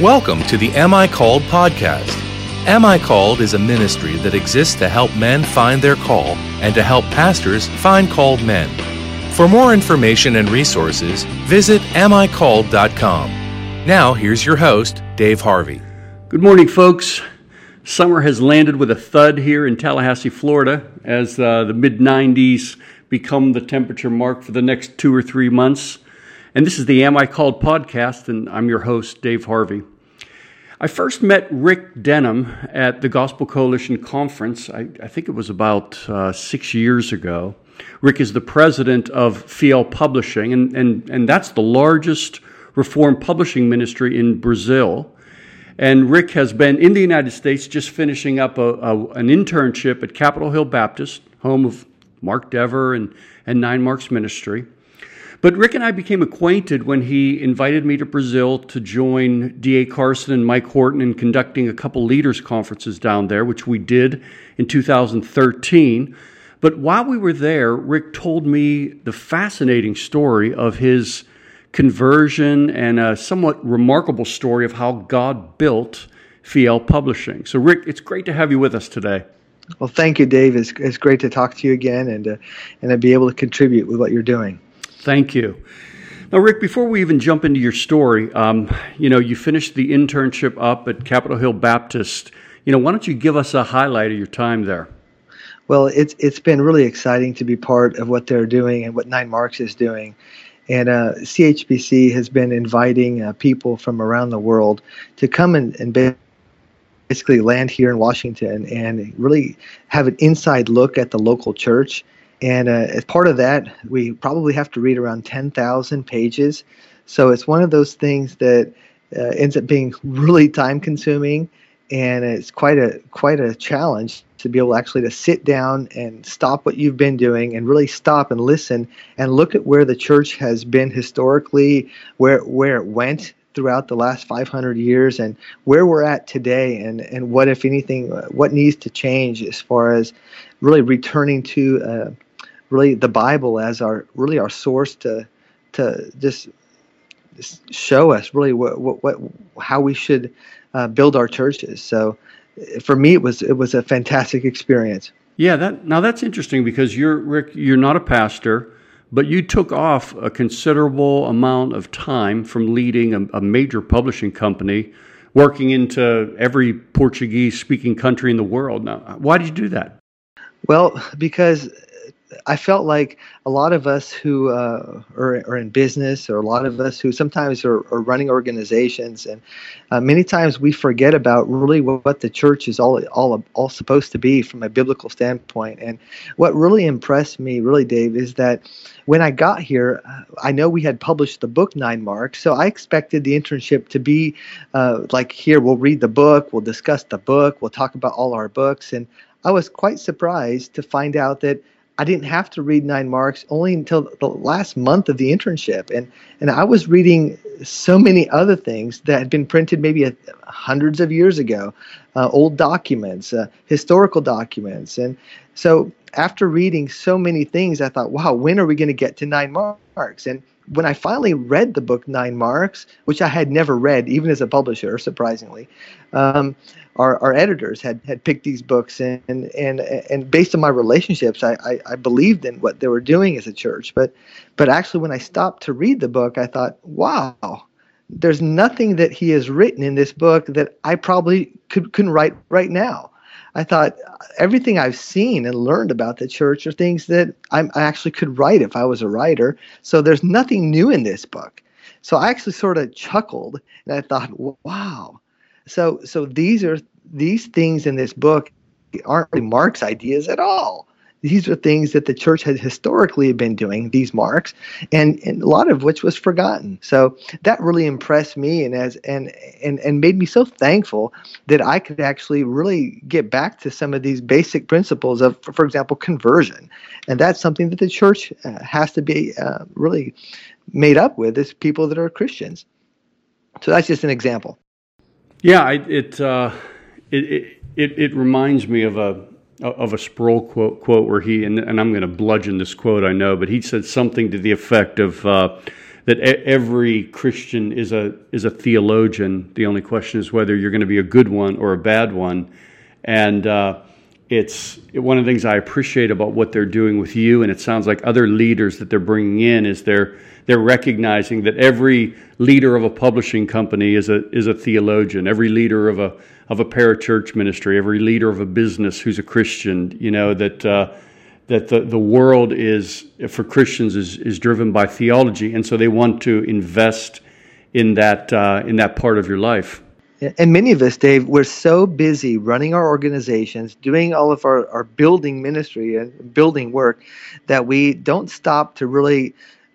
Welcome to the Am I Called podcast. Am I Called is a ministry that exists to help men find their call and to help pastors find called men. For more information and resources, visit amicalled.com. Now, here's your host, Dave Harvey. Good morning, folks. Summer has landed with a thud here in Tallahassee, Florida, as uh, the mid 90s become the temperature mark for the next two or three months. And this is the Am I Called podcast, and I'm your host, Dave Harvey. I first met Rick Denham at the Gospel Coalition Conference. I, I think it was about uh, six years ago. Rick is the president of Fiel Publishing, and, and, and that's the largest reform publishing ministry in Brazil. And Rick has been in the United States just finishing up a, a, an internship at Capitol Hill Baptist, home of Mark Dever and, and Nine Marks Ministry. But Rick and I became acquainted when he invited me to Brazil to join D.A. Carson and Mike Horton in conducting a couple leaders' conferences down there, which we did in 2013. But while we were there, Rick told me the fascinating story of his conversion and a somewhat remarkable story of how God built Fiel Publishing. So, Rick, it's great to have you with us today. Well, thank you, Dave. It's, it's great to talk to you again and, uh, and to be able to contribute with what you're doing. Thank you. Now, Rick, before we even jump into your story, um, you know, you finished the internship up at Capitol Hill Baptist. You know, why don't you give us a highlight of your time there? Well, it's it's been really exciting to be part of what they're doing and what Nine Marks is doing. And uh, CHBC has been inviting uh, people from around the world to come and, and basically land here in Washington and really have an inside look at the local church and uh, as part of that, we probably have to read around 10,000 pages. So it's one of those things that uh, ends up being really time consuming and it's quite a quite a challenge to be able actually to sit down and stop what you've been doing and really stop and listen and look at where the church has been historically where where it went throughout the last 500 years and where we're at today and and what if anything what needs to change as far as really returning to uh, really the Bible as our really our source to to just show us really what what, what how we should uh, build our churches. So for me, it was it was a fantastic experience. Yeah, that now that's interesting because you're Rick, you're not a pastor, but you took off a considerable amount of time from leading a, a major publishing company, working into every Portuguese speaking country in the world. Now, why did you do that? Well, because I felt like a lot of us who uh, are, are, in business, or a lot of us who sometimes are, are running organizations, and uh, many times we forget about really what, the church is all, all all supposed to be from a biblical standpoint. And what really impressed me, really, Dave, is that when I got here, uh, I know we had published the book Nine Marks, so I expected the internship to be uh, like here. We'll read the book, we'll discuss the book, we'll talk about all our books, and I was quite surprised to find out that I didn't have to read nine marks only until the last month of the internship, and and I was reading so many other things that had been printed maybe a, hundreds of years ago, uh, old documents, uh, historical documents, and so after reading so many things, I thought, wow, when are we going to get to nine marks? And when I finally read the book Nine Marks, which I had never read, even as a publisher, surprisingly, um, our, our editors had, had picked these books, and and and based on my relationships, I, I, I believed in what they were doing as a church. But but actually, when I stopped to read the book, I thought, wow, there's nothing that he has written in this book that I probably could couldn't write right now. I thought everything I've seen and learned about the church are things that I'm, i actually could write if I was a writer. So there's nothing new in this book. So I actually sort of chuckled and I thought, wow. So so these are these things in this book aren't really Mark's ideas at all these are things that the church had historically been doing these marks and, and, a lot of which was forgotten. So that really impressed me and as and, and and made me so thankful that i could actually really get back to some of these basic principles of for example conversion. And that's something that the church uh, has to be uh, really made up with is people that are christians. So that's just an example. Yeah it uh, it, it it reminds me of a of a Sproul quote, quote where he, and, and I'm going to bludgeon this quote, I know, but he said something to the effect of uh, that every Christian is a is a theologian. The only question is whether you're going to be a good one or a bad one, and uh, it's one of the things I appreciate about what they're doing with you, and it sounds like other leaders that they're bringing in is they're they're recognizing that every leader of a publishing company is a is a theologian. Every leader of a of a parachurch ministry, every leader of a business who's a Christian, you know that uh, that the, the world is for Christians is is driven by theology, and so they want to invest in that uh, in that part of your life. And many of us, Dave, we're so busy running our organizations, doing all of our, our building ministry and building work that we don't stop to really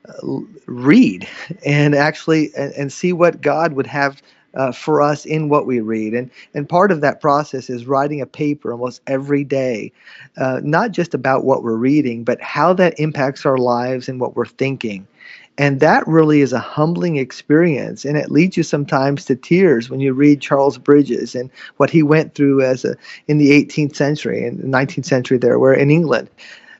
uh, read and actually and, and, see what God would have uh, for us in what we read. And, and part of that process is writing a paper almost every day, uh, not just about what we're reading, but how that impacts our lives and what we're thinking. And that really is a humbling experience. And it leads you sometimes to tears when you read Charles Bridges and what he went through as a, in the 18th century and 19th century there, where in England,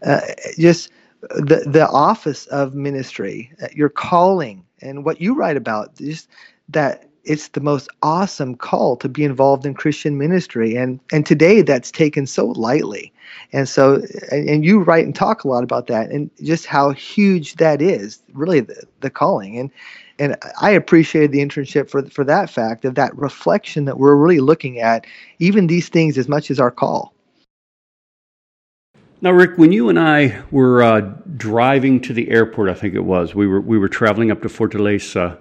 uh, just the, the office of ministry, uh, your calling, and what you write about, just that it's the most awesome call to be involved in Christian ministry. And, and today that's taken so lightly. And so, and, you write and talk a lot about that and just how huge that is, really the, the calling. And, and I appreciated the internship for, for that fact of that reflection that we're really looking at even these things as much as our call. Now, Rick, when you and I were uh, driving to the airport, I think it was, we were, we were traveling up to Fortaleza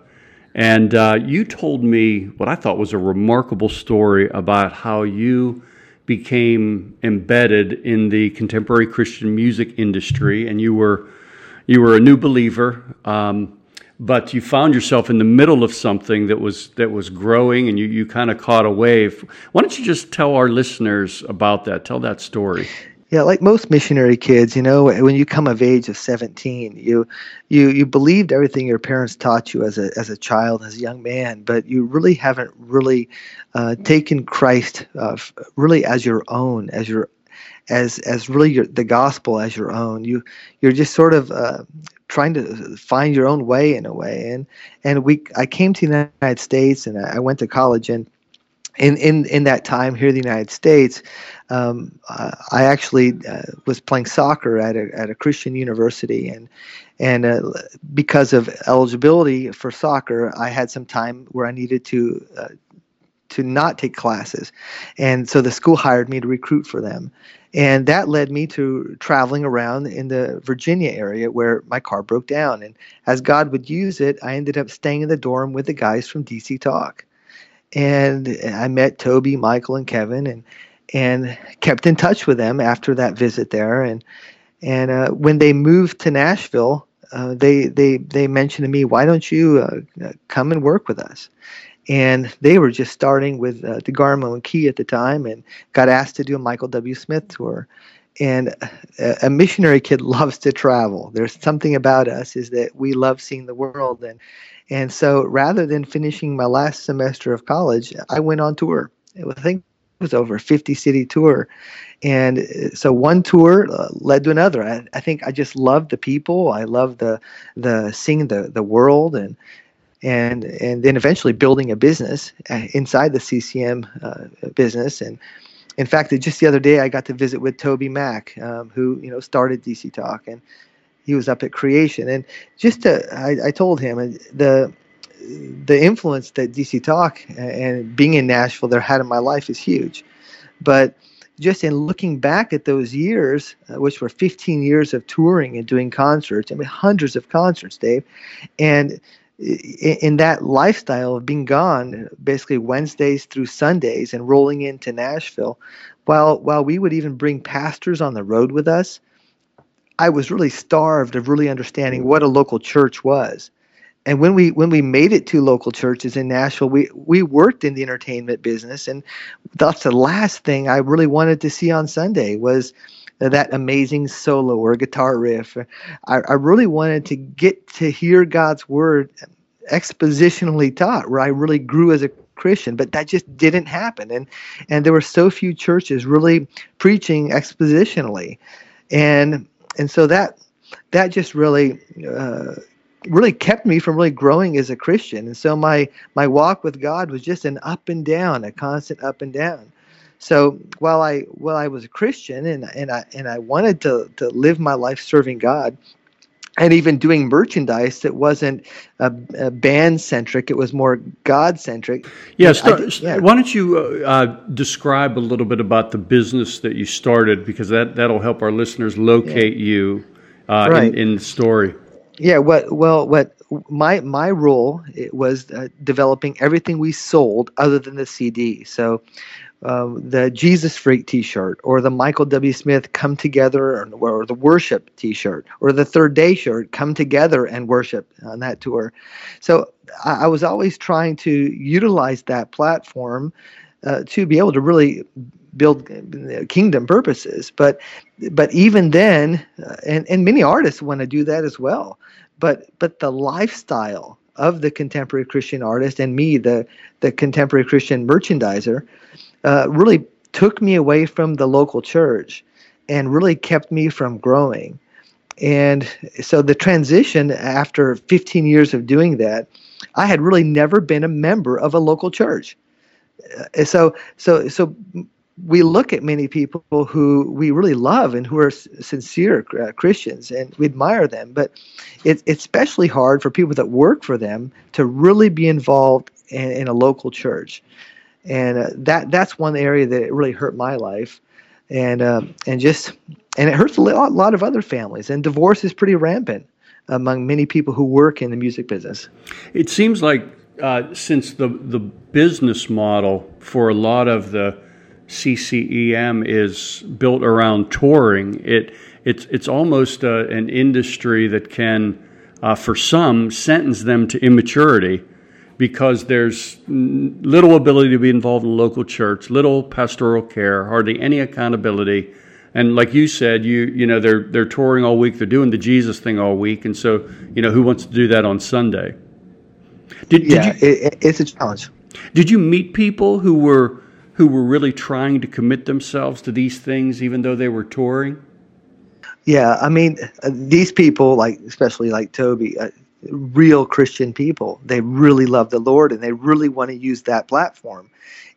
and uh, you told me what I thought was a remarkable story about how you became embedded in the contemporary Christian music industry, and you were you were a new believer, um, but you found yourself in the middle of something that was that was growing, and you you kind of caught a wave. Why don't you just tell our listeners about that? Tell that story. Yeah, like most missionary kids, you know, when you come of age of 17, you you you believed everything your parents taught you as a as a child, as a young man, but you really haven't really uh, taken Christ uh, really as your own, as your as as really your, the gospel as your own. You you're just sort of uh, trying to find your own way in a way. And and we I came to the United States and I went to college and in, in, in that time here in the United States, um, I actually uh, was playing soccer at a, at a Christian university, and and uh, because of eligibility for soccer, I had some time where I needed to uh, to not take classes, and so the school hired me to recruit for them, and that led me to traveling around in the Virginia area where my car broke down, and as God would use it, I ended up staying in the dorm with the guys from DC Talk and I met Toby, Michael, and Kevin, and and kept in touch with them after that visit there. And and uh, when they moved to Nashville, uh, they they they mentioned to me, "Why don't you uh, come and work with us?" And they were just starting with uh, DeGarmo and Key at the time, and got asked to do a Michael W. Smith tour. And a, a missionary kid loves to travel. There's something about us is that we love seeing the world, and and so rather than finishing my last semester of college, I went on tour. I think it was over a 50 city tour. And uh, so one tour uh, led to another. I, I think I just loved the people. I loved the, the seeing the, the world and, and, and then eventually building a business uh, inside the CCM uh, business. And in fact, just the other day, I got to visit with TobyMac, um, who, you know, started DC Talk. And, he was up at creation. And just to, I, I told him uh, the the influence that DC Talk and being in Nashville there had in my life is huge. But just in looking back at those years, uh, which were 15 years of touring and doing concerts, I mean, hundreds of concerts, Dave, and in, in that lifestyle of being gone basically Wednesdays through Sundays and rolling into Nashville, while while we would even bring pastors on the road with us, I was really starved of really understanding what a local church was. And when we when we made it to local churches in Nashville, we we worked in the entertainment business, and that's the last thing I really wanted to see on Sunday was that amazing solo or guitar riff. I, I really wanted to get to hear God's word expositionally taught, where I really grew as a Christian, but that just didn't happen. And and there were so few churches really preaching expositionally, and and so that that just really uh, really kept me from really growing as a Christian. And so my my walk with God was just an up and down, a constant up and down. So while I while I was a Christian and and I and I wanted to to live my life serving God, and even doing merchandise that wasn't uh, uh, band centric it was more god centric yeah, start, yeah, why don't you uh, uh, describe a little bit about the business that you started because that that'll help our listeners locate yeah. you uh, right. in, in, the story yeah what well what my my role was uh, developing everything we sold other than the cd so uh, the Jesus Freak T-shirt, or the Michael W. Smith "Come Together," or, or, the Worship T-shirt, or the Third Day shirt, "Come Together and Worship" on that tour. So I, I was always trying to utilize that platform uh, to be able to really build kingdom purposes. But but even then, uh, and and many artists want to do that as well. But but the lifestyle of the contemporary Christian artist and me, the the contemporary Christian merchandiser uh, really took me away from the local church and really kept me from growing. And so the transition after 15 years of doing that, I had really never been a member of a local church. Uh, so so so we look at many people who we really love and who are sincere uh, Christians and we admire them, but it's especially hard for people that work for them to really be involved in, in a local church and uh, that that's one area that really hurt my life, and uh, and just and it hurts a lot, of other families. And divorce is pretty rampant among many people who work in the music business. It seems like uh, since the the business model for a lot of the CCM is built around touring, it it's it's almost uh, an industry that can, uh, for some, sentence them to immaturity because there's little ability to be involved in local church, little pastoral care, hardly any accountability. And like you said, you you know they're they're touring all week, they're doing the Jesus thing all week, and so you know who wants to do that on Sunday? Did, yeah, did you, it, it's a challenge. Did you meet people who were who were really trying to commit themselves to these things, even though they were touring? Yeah, I mean, uh, these people, like especially like Toby, uh, real Christian people. They really love the Lord and they really want to use that platform.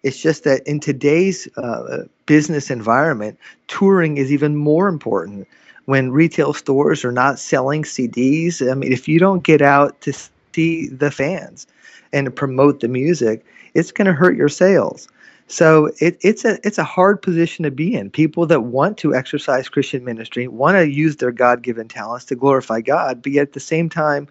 It's just that in today's uh, business environment, touring is even more important. When retail stores are not selling CDs, I mean, if you don't get out to see the fans and promote the music, it's going to hurt your sales. So it, it's a it's a hard position to be in. People that want to exercise Christian ministry want to use their God given talents to glorify God, but yet at the same time,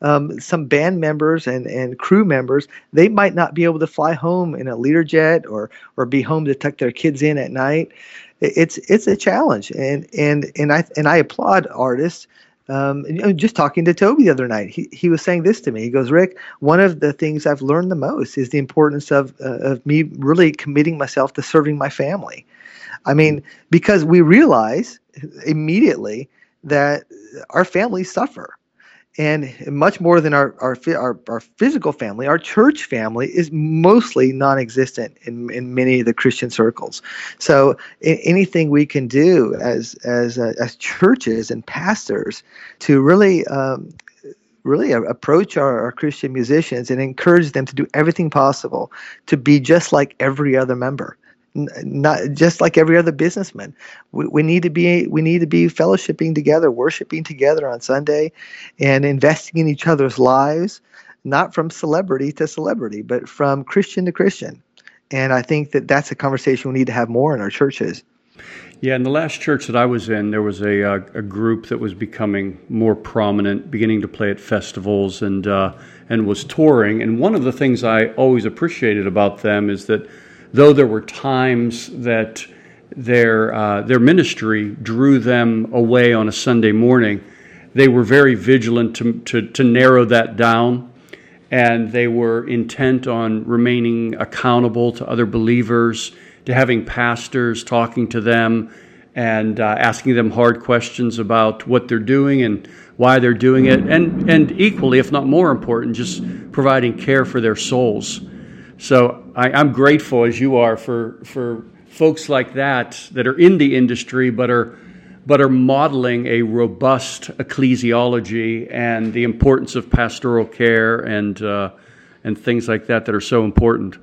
um, some band members and, and crew members they might not be able to fly home in a Learjet or or be home to tuck their kids in at night. It's it's a challenge, and and and I and I applaud artists um, know, just talking to Toby the other night, he, he was saying this to me. He goes, Rick, one of the things I've learned the most is the importance of, uh, of me really committing myself to serving my family. I mean, because we realize immediately that our families suffer and much more than our, our our our physical family, our church family is mostly non-existent in, in many of the Christian circles. So anything we can do as as uh, as churches and pastors to really um, really approach our, our Christian musicians and encourage them to do everything possible to be just like every other member not just like every other businessman. We, we need to be we need to be fellowshipping together, worshiping together on Sunday, and investing in each other's lives, not from celebrity to celebrity, but from Christian to Christian. And I think that that's a conversation we need to have more in our churches. Yeah, in the last church that I was in, there was a, uh, a group that was becoming more prominent, beginning to play at festivals and uh, and was touring. And one of the things I always appreciated about them is that though there were times that their uh, their ministry drew them away on a Sunday morning, they were very vigilant to, to, to narrow that down, and they were intent on remaining accountable to other believers, to having pastors talking to them and uh, asking them hard questions about what they're doing and why they're doing it, and and equally, if not more important, just providing care for their souls. So I, am grateful, as you are, for for folks like that that are in the industry but are but are modeling a robust ecclesiology and the importance of pastoral care and uh, and things like that that are so important.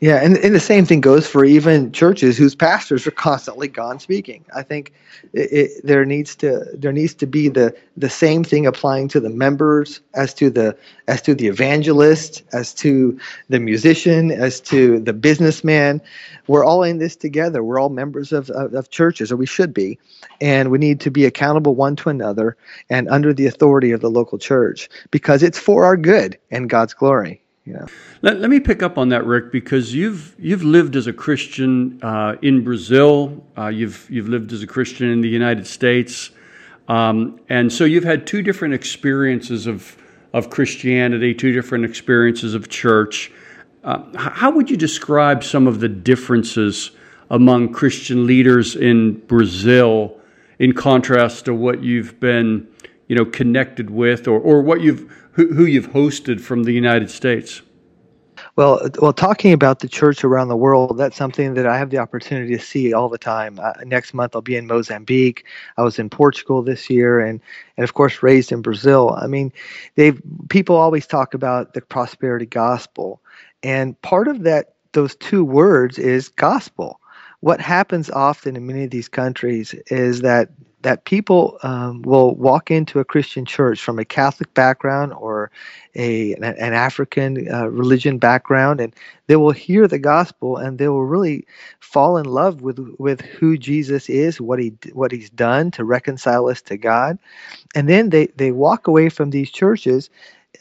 Yeah, and, and the same thing goes for even churches whose pastors are constantly gone speaking. I think it, it, there needs to there needs to be the the same thing applying to the members as to the as to the evangelist, as to the musician, as to the businessman. We're all in this together. We're all members of, of, of churches, or we should be, and we need to be accountable one to another and under the authority of the local church because it's for our good and God's glory. Yeah. Let, let me pick up on that, Rick, because you've you've lived as a Christian uh, in Brazil. Uh, you've you've lived as a Christian in the United States, um, and so you've had two different experiences of of Christianity, two different experiences of church. Uh, how would you describe some of the differences among Christian leaders in Brazil, in contrast to what you've been, you know, connected with, or or what you've who, who you've hosted from the United States. Well, well, talking about the church around the world, that's something that I have the opportunity to see all the time. Uh, next month, I'll be in Mozambique. I was in Portugal this year, and and of course, raised in Brazil. I mean, they've people always talk about the prosperity gospel, and part of that, those two words, is gospel. What happens often in many of these countries is that that people um, will walk into a Christian church from a Catholic background or a an, an African uh, religion background, and they will hear the gospel and they will really fall in love with with who Jesus is, what he what he's done to reconcile us to God, and then they they walk away from these churches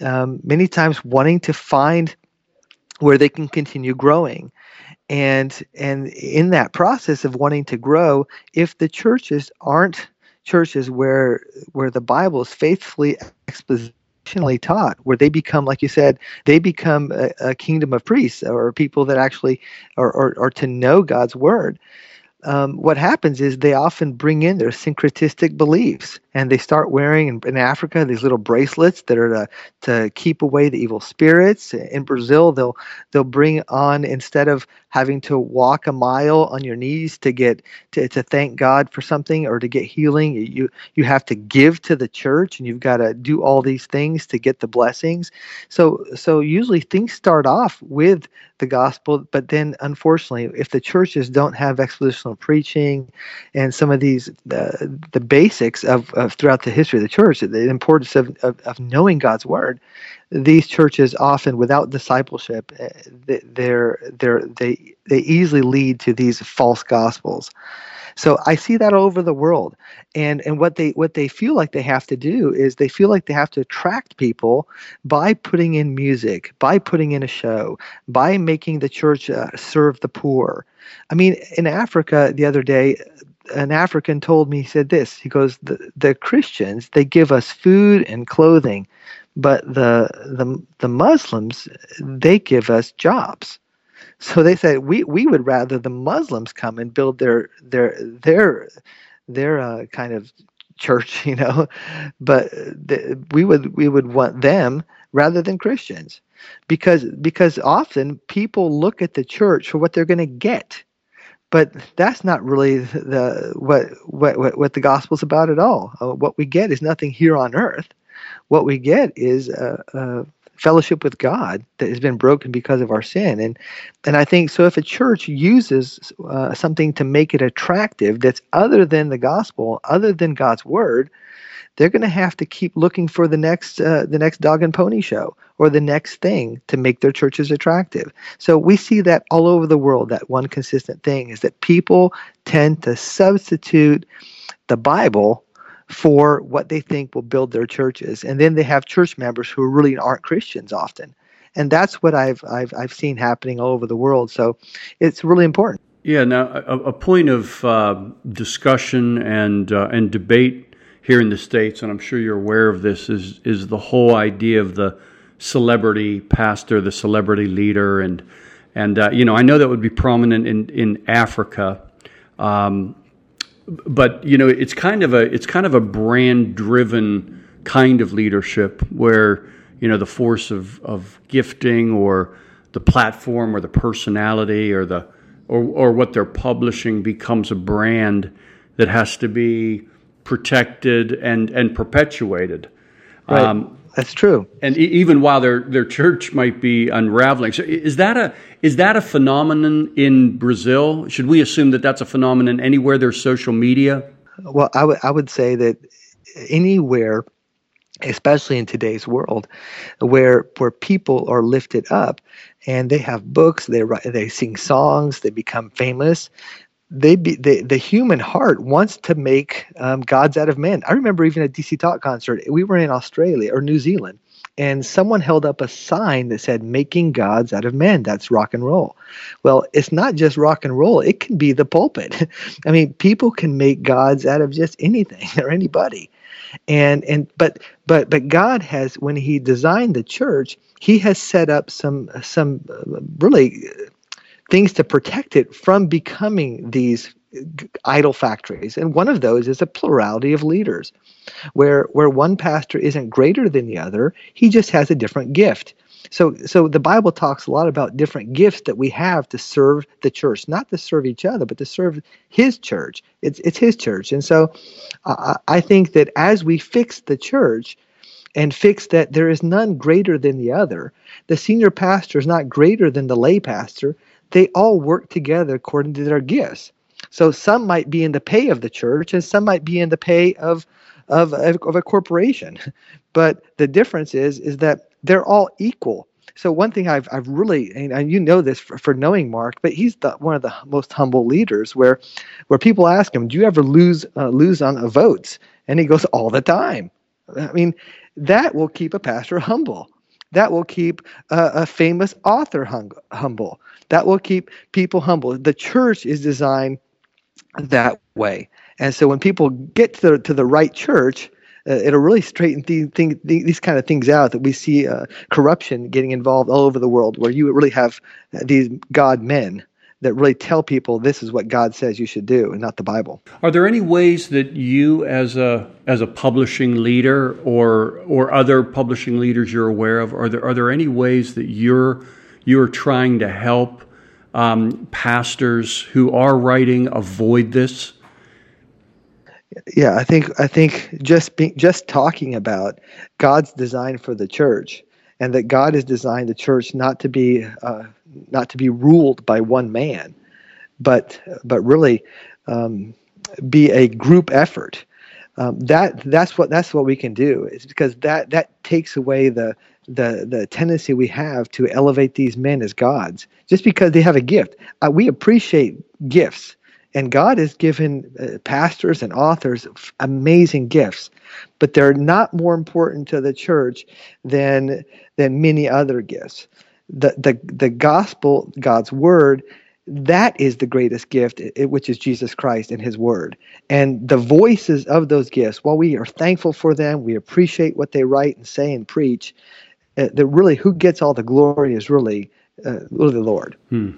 um, many times wanting to find where they can continue growing and and in that process of wanting to grow if the churches aren't churches where where the Bible is faithfully expositionally taught, where they become, like you said, they become a, a kingdom of priests or people that actually are, are, are to know God's word um, what happens is they often bring in their syncretistic beliefs and they start wearing in, in, Africa these little bracelets that are to, to keep away the evil spirits. In Brazil, they'll they'll bring on instead of having to walk a mile on your knees to get to, to thank God for something or to get healing, you you have to give to the church and you've got to do all these things to get the blessings. So so usually things start off with the gospel, but then unfortunately, if the churches don't have expositional preaching and some of these the the basics of, of throughout the history of the church, the importance of, of, of knowing God's word, these churches often without discipleship, eh, they're they're they they easily lead to these false gospels. So I see that all over the world. And and what they what they feel like they have to do is they feel like they have to attract people by putting in music, by putting in a show, by making the church uh, serve the poor. I mean, in Africa the other day, an African told me he said this. He goes, the, the Christians they give us food and clothing, but the the the Muslims they give us jobs. So they said we we would rather the Muslims come and build their their their their uh, kind of church, you know, but the, we would we would want them rather than Christians, because because often people look at the church for what they're going to get, but that's not really the what what what the gospel's about at all. Uh, what we get is nothing here on earth. What we get is a, a fellowship with God that has been broken because of our sin. And and I think so. If a church uses uh, something to make it attractive, that's other than the gospel, other than God's word, they're going to have to keep looking for the next uh, the next dog and pony show or the next thing to make their churches attractive. So we see that all over the world. That one consistent thing is that people tend to substitute the Bible for what they think will build their churches. And then they have church members who really aren't Christians often. And that's what I've, I've, I've seen happening all over the world. So it's really important. Yeah, now a, a point of uh, discussion and, uh, and debate here in the States, and I'm sure you're aware of this, is, is the whole idea of the celebrity pastor, the celebrity leader. And, and uh, you know, I know that would be prominent in, in Africa. Um, but you know, it's kind of a it's kind of a brand driven kind of leadership where you know the force of of gifting or the platform or the personality or the or or what they're publishing becomes a brand that has to be protected and and perpetuated. Right. Um, That's true. And e- even while their their church might be unraveling, so is that a is that a phenomenon in Brazil? Should we assume that that's a phenomenon anywhere there's social media? Well, I would I would say that anywhere especially in today's world where where people are lifted up and they have books they write they sing songs they become famous they be the, the human heart wants to make um, gods out of men. I remember even a dc talk concert we were in australia or new zealand and someone held up a sign that said making gods out of men. That's rock and roll. Well it's not just rock and roll. It can be the pulpit. I mean people can make gods out of just anything or anybody. And and but but but God has when He designed the church, He has set up some some uh, really things to protect it from becoming these idol factories. And one of those is a plurality of leaders, where where one pastor isn't greater than the other, he just has a different gift. So, so the Bible talks a lot about different gifts that we have to serve the church, not to serve each other, but to serve His church. It's it's His church, and so I think that as we fix the church and fix that there is none greater than the other, the senior pastor is not greater than the lay pastor. They all work together according to their gifts. So some might be in the pay of the church, and some might be in the pay of of, of a corporation. But the difference is is that they're all equal. So one thing I've I've really and you know this for, for knowing Mark, but he's the, one of the most humble leaders. Where where people ask him, "Do you ever lose uh, lose on votes?" and he goes, "All the time." I mean, that will keep a pastor humble. That will keep a, a famous author hum, humble. That will keep people humble. The church is designed that way. And so when people get to the, to the right church, uh, it'll really straighten thing, the, these kind of things out that we see uh, corruption getting involved all over the world, where you really have these God men that really tell people this is what God says you should do and not the Bible. Are there any ways that you as a as a publishing leader or or other publishing leaders you're aware of are there are there any ways that you're you're trying to help um, pastors who are writing avoid this? yeah, I think I think just be, just talking about God's design for the church, and that God has designed the church not to be uh, not to be ruled by one man, but but really um, be a group effort. Um, that that's what that's what we can do. Is because that that takes away the the the tendency we have to elevate these men as gods just because they have a gift. Uh, we appreciate gifts and God has given uh, pastors and authors amazing gifts, but they're not more important to the church than than many other gifts. The the the gospel, God's word, that is the greatest gift, which is Jesus Christ and His Word. And the voices of those gifts, while we are thankful for them, we appreciate what they write and say and preach. Uh, that really, who gets all the glory is really, uh, really the Lord. Hmm.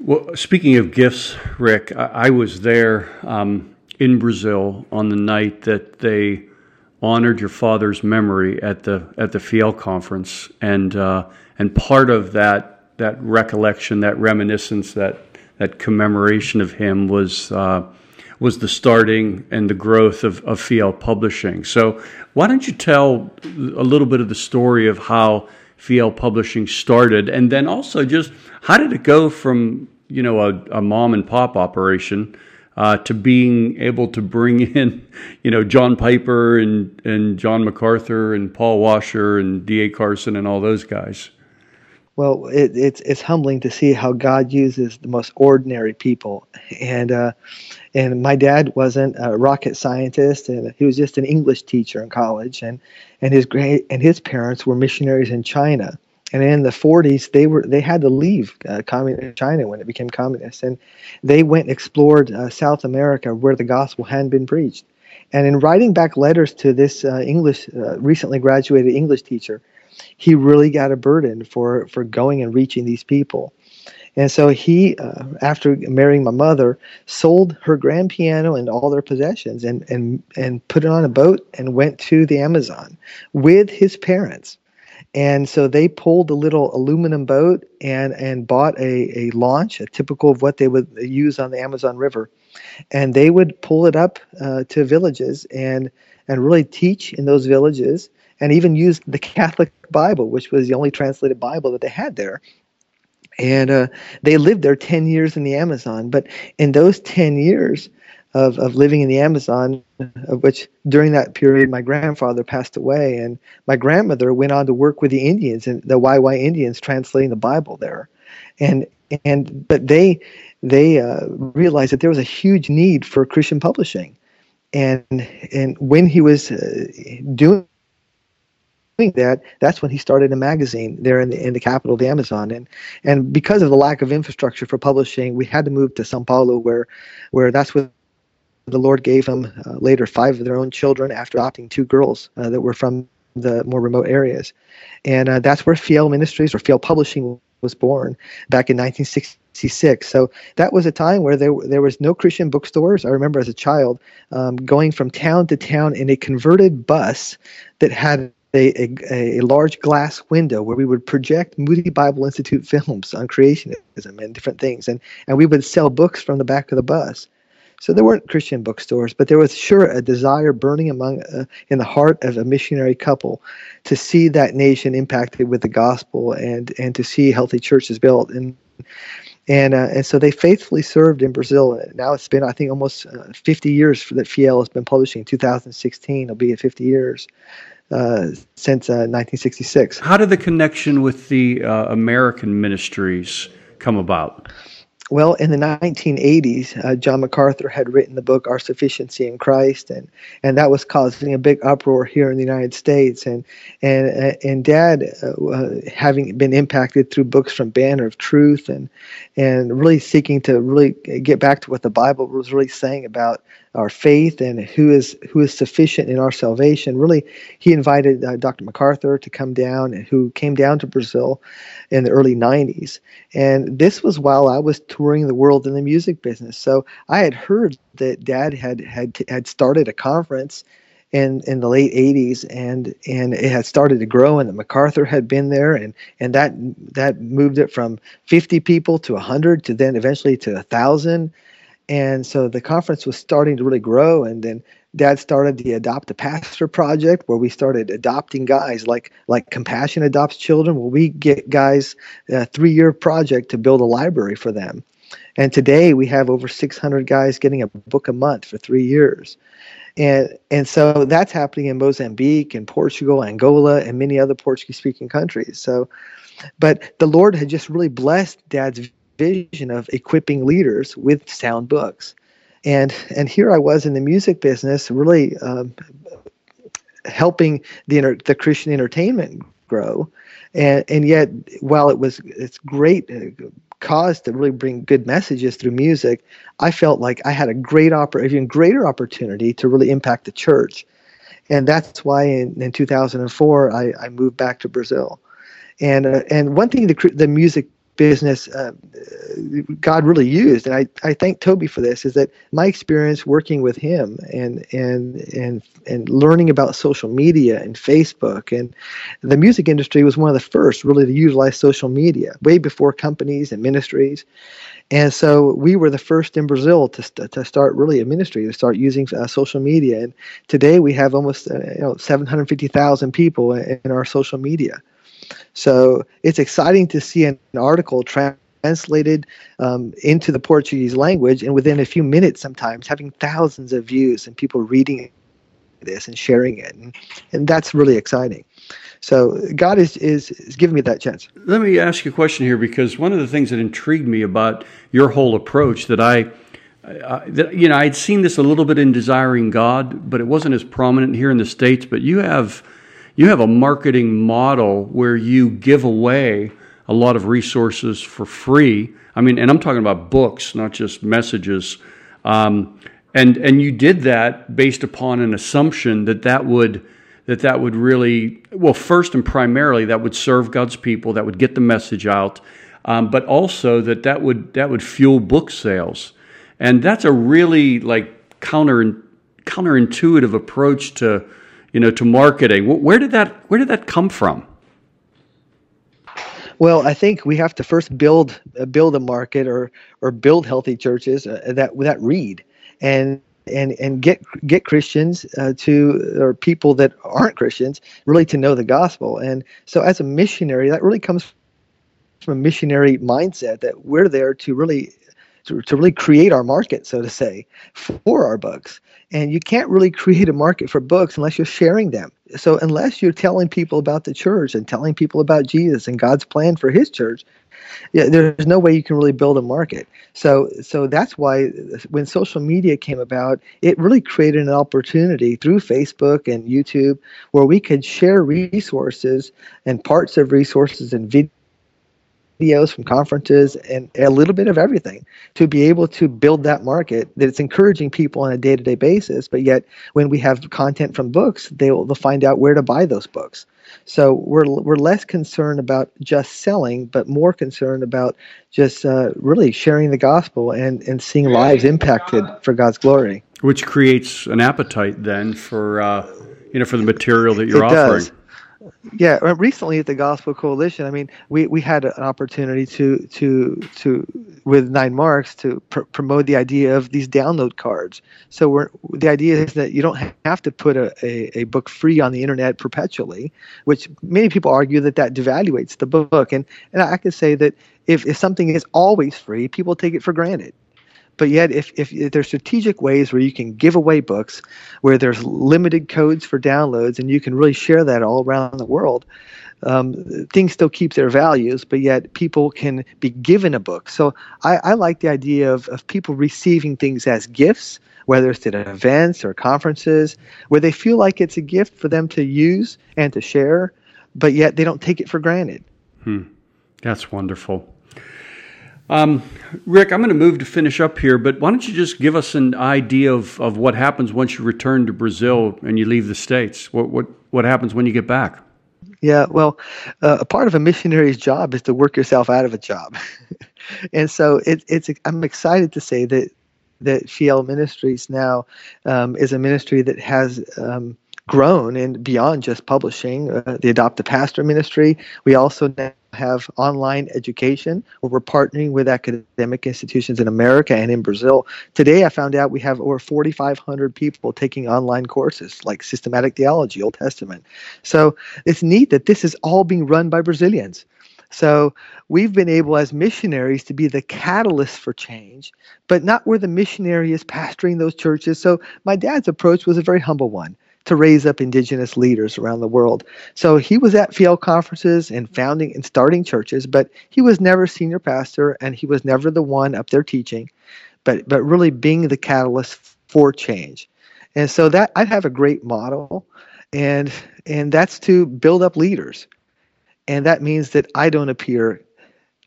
Well, speaking of gifts, Rick, I, I was there um, in Brazil on the night that they honored your father's memory at the at the Fiel conference, and uh, and part of that that recollection, that reminiscence, that that commemoration of him was uh, was the starting and the growth of, of Fiel Publishing. So, why don't you tell a little bit of the story of how Fiel Publishing started, and then also just how did it go from you know a, a mom and pop operation uh, to being able to bring in you know John Piper and and John MacArthur and Paul Washer and D. A. Carson and all those guys? Well, it, it's it's humbling to see how God uses the most ordinary people, and uh, and my dad wasn't a rocket scientist, and he was just an English teacher in college, and and his great and his parents were missionaries in China, and in the 40s they were they had to leave uh, communist China when it became communist, and they went and explored uh, South America where the gospel hadn't been preached. And in writing back letters to this uh, English uh, recently graduated English teacher, he really got a burden for for going and reaching these people. And so he, uh, after marrying my mother, sold her grand piano and all their possessions and, and, and put it on a boat and went to the Amazon with his parents. And so they pulled a little aluminum boat and, and bought a, a launch, a typical of what they would use on the Amazon River. and they would pull it up uh, to villages and and really teach in those villages and even used the Catholic Bible, which was the only translated Bible that they had there. And uh, they lived there 10 years in the Amazon. But in those 10 years of, of living in the Amazon, of which during that period my grandfather passed away, and my grandmother went on to work with the Indians and the Wai Wai Indians translating the Bible there. And and but they they uh, realized that there was a huge need for Christian publishing, and and when he was uh, doing that, that's when he started a magazine there in the in the capital of the Amazon. And and because of the lack of infrastructure for publishing, we had to move to Sao Paulo, where where that's where the Lord gave him uh, later five of their own children after adopting two girls uh, that were from the more remote areas. And uh, that's where Fiel Ministries or Fiel Publishing was born back in 1966. So that was a time where there there was no Christian bookstores. I remember as a child um, going from town to town in a converted bus that had a, a, a, large glass window where we would project Moody Bible Institute films on creationism and different things, and and we would sell books from the back of the bus. So there weren't Christian bookstores, but there was sure a desire burning among uh, in the heart of a missionary couple to see that nation impacted with the gospel and and to see healthy churches built and and uh, and so they faithfully served in Brazil. Now it's been I think almost uh, 50 years that Fiel has been publishing. 2016 it'll be at 50 years uh, since 1966. Uh, How did the connection with the uh, American ministries come about? Well, in the 1980s, uh, John MacArthur had written the book Our Sufficiency in Christ, and, and that was causing a big uproar here in the United States. And and uh, and Dad, uh, having been impacted through books from Banner of Truth, and and really seeking to really get back to what the Bible was really saying about our faith and who is who is sufficient in our salvation. Really, he invited uh, Dr. MacArthur to come down, who came down to Brazil in the early '90s. And this was while I was touring the world in the music business. So I had heard that Dad had had had started a conference in in the late 80s and and it had started to grow and MacArthur had been there and and that that moved it from 50 people to 100 to then eventually to 1000 and so the conference was starting to really grow. And then Dad started the Adopt a Pastor project, where we started adopting guys like like Compassion adopts children. Where we get guys uh, a three year project to build a library for them. And today we have over 600 guys getting a book a month for three years. And, and so that's happening in Mozambique and Portugal, Angola, and many other Portuguese speaking countries. So, but the Lord had just really blessed Dad's vision of equipping leaders with sound books. And and here I was in the music business, really um, helping the the Christian entertainment grow, and and yet while it was it's great uh, cause to really bring good messages through music, I felt like I had a great oppor- even greater opportunity to really impact the church, and that's why in, in 2004 I, I moved back to Brazil, and uh, and one thing the the music business uh, God really used, and I, I thank Toby for this, is that my experience working with him and and and and learning about social media and Facebook and the music industry was one of the first really to utilize social media way before companies and ministries. And so we were the first in Brazil to, to start really a ministry to start using uh, social media. And today we have almost uh, you know 750,000 people in, in our social media. So it's exciting to see an article translated um, into the Portuguese language, and within a few minutes, sometimes having thousands of views and people reading this and sharing it, and, and that's really exciting. So God is, is is giving me that chance. Let me ask you a question here, because one of the things that intrigued me about your whole approach that I. that, you know, I'd seen this a little bit in Desiring God, but it wasn't as prominent here in the States. But you have you have a marketing model where you give away a lot of resources for free. I mean, and I'm talking about books, not just messages. Um, and and you did that based upon an assumption that that would that that would really well first and primarily that would serve God's people, that would get the message out, um, but also that that would that would fuel book sales, and that's a really like counter counterintuitive approach to you know, to marketing. Where did that where did that come from? Well, I think we have to first build build a market or or build healthy churches uh, that that read and and and get get Christians uh, to or people that aren't Christians really to know the gospel. And so, as a missionary, that really comes from a missionary mindset that we're there to really to, to really create our market, so to say, for our books. And you can't really create a market for books unless you're sharing them. So unless you're telling people about the church and telling people about Jesus and God's plan for His church, yeah, there's no way you can really build a market. So, so that's why when social media came about, it really created an opportunity through Facebook and YouTube where we could share resources and parts of resources and videos videos from conferences and a little bit of everything to be able to build that market that it's encouraging people on a day-to-day basis but yet when we have content from books they'll, they'll find out where to buy those books. So we're, we're less concerned about just selling but more concerned about just uh, really sharing the gospel and, and seeing lives impacted for god's glory. Which creates an appetite then for uh, you know for the material that you're it offering. does yeah, uh, recently at the Gospel Coalition, I mean, we, we had an opportunity to to to with Nine Marks to pr- promote the idea of these download cards. So we're the idea is that you don't have to put a, a, a book free on the internet perpetually, which many people argue that that devaluates the book. And and I can say that if, if something is always free, people take it for granted. But yet, if, if, if, there's strategic ways where you can give away books, where there's limited codes for downloads, and you can really share that all around the world, um, things still keep their values, but yet people can be given a book. So I, I like the idea of, of people receiving things as gifts, whether it's at events or conferences, where they feel like it's a gift for them to use and to share, but yet they don't take it for granted. Hmm. That's wonderful. Um, Rick, I'm going to move to finish up here, but why don't you just give us an idea of, of what happens once you return to Brazil and you leave the States? What, what, what happens when you get back? Yeah, well, uh, a part of a missionary's job is to work yourself out of a job. and so it, it's I'm excited to say that that Fiel Ministries now um, is a ministry that has um, grown and beyond just publishing. Uh, the Adopt a Pastor ministry. We also now have online education we're partnering with academic institutions in America and in Brazil. Today, I found out we have over 4,500 people taking online courses like systematic theology, Old Testament. So it's neat that this is all being run by Brazilians. So we've been able as missionaries to be the catalyst for change, but not where the missionary is pastoring those churches. So my dad's approach was a very humble one to raise up indigenous leaders around the world. So he was at Fiel conferences and founding and starting churches, but he was never senior pastor and he was never the one up there teaching, but but really being the catalyst for change. And so that I have a great model and and that's to build up leaders. And that means that I don't appear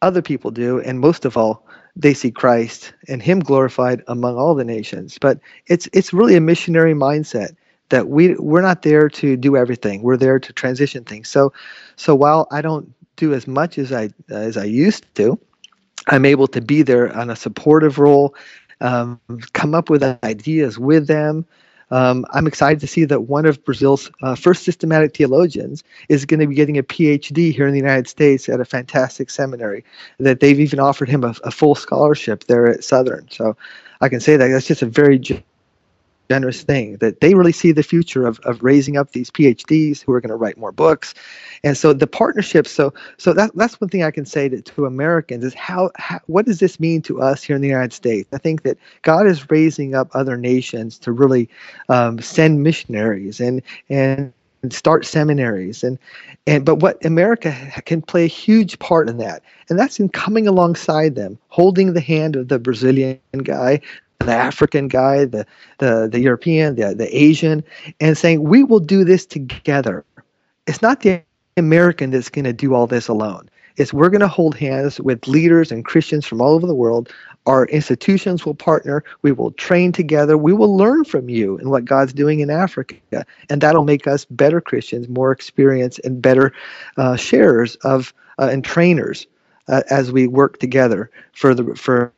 other people do and most of all they see Christ and him glorified among all the nations. But it's it's really a missionary mindset that we we're not there to do everything. We're there to transition things. So so while I don't do as much as I as I used to, I'm able to be there on a supportive role, um, come up with ideas with them. Um, I'm excited to see that one of Brazil's uh, first systematic theologians is going to be getting a PhD here in the United States at a fantastic seminary. That they've even offered him a, a full scholarship there at Southern. So I can say that that's just a very generous thing that they really see the future of, of raising up these phds who are going to write more books. And so the partnerships so so that, that's one thing i can say to, to americans is how, how what does this mean to us here in the united states? I think that god is raising up other nations to really um, send missionaries and and and start seminaries and and but what america can play a huge part in that. And that's in coming alongside them holding the hand of the brazilian guy the African guy, the the the European, the the Asian, and saying we will do this together. It's not the American that's going to do all this alone. It's we're going to hold hands with leaders and Christians from all over the world. Our institutions will partner. We will train together. We will learn from you and what God's doing in Africa, and that'll make us better Christians, more experienced, and better uh, sharers of uh, and trainers uh, as we work together for the for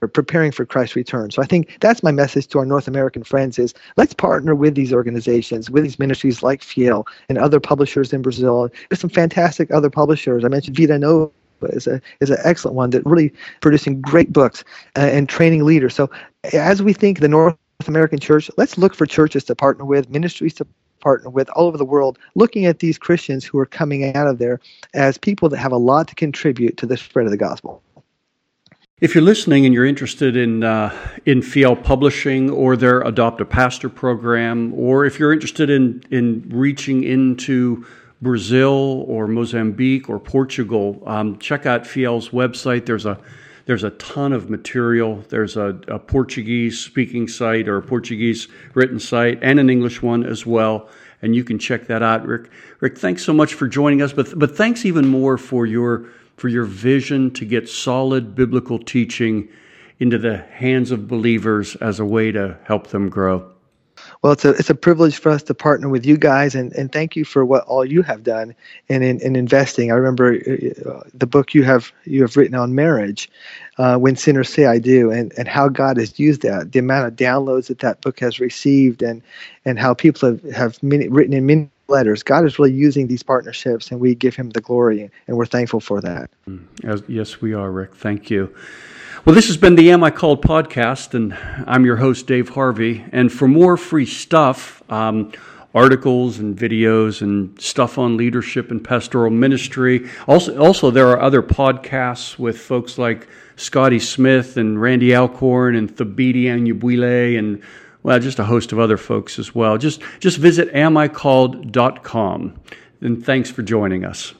preparing for Christ's return. So I think that's my message to our North American friends is let's partner with these organizations, with these ministries like Fiel and other publishers in Brazil. There's some fantastic other publishers. I mentioned Vida Nova is a is an excellent one that really producing great books uh, and training leaders. So as we think the North American church, let's look for churches to partner with, ministries to partner with all over the world, looking at these Christians who are coming out of there as people that have a lot to contribute to the spread of the gospel. If you're listening and you're interested in uh, in Fiel Publishing or their Adopt a Pastor program, or if you're interested in in reaching into Brazil or Mozambique or Portugal, um, check out Fiel's website. There's a there's a ton of material. There's a, a Portuguese speaking site or a Portuguese written site and an English one as well. And you can check that out. Rick, Rick, thanks so much for joining us. But, but thanks even more for your, for your vision to get solid biblical teaching into the hands of believers as a way to help them grow. Well, it's a it's a privilege for us to partner with you guys, and, and thank you for what all you have done in, in, in investing. I remember uh, the book you have you have written on marriage, uh, when sinners say I do, and, and how God has used that, the amount of downloads that that book has received, and and how people have have many, written in many letters. God is really using these partnerships, and we give Him the glory, and we're thankful for that. Mm. yes, we are, Rick. Thank you. Well, this has been the Am I Called podcast, and I'm your host, Dave Harvey. And for more free stuff, um, articles and videos and stuff on leadership and pastoral ministry. Also, also there are other podcasts with folks like Scotty Smith and Randy Alcorn and Thabiti Anyabwile and well, just a host of other folks as well. Just just visit amicalled.com. And thanks for joining us.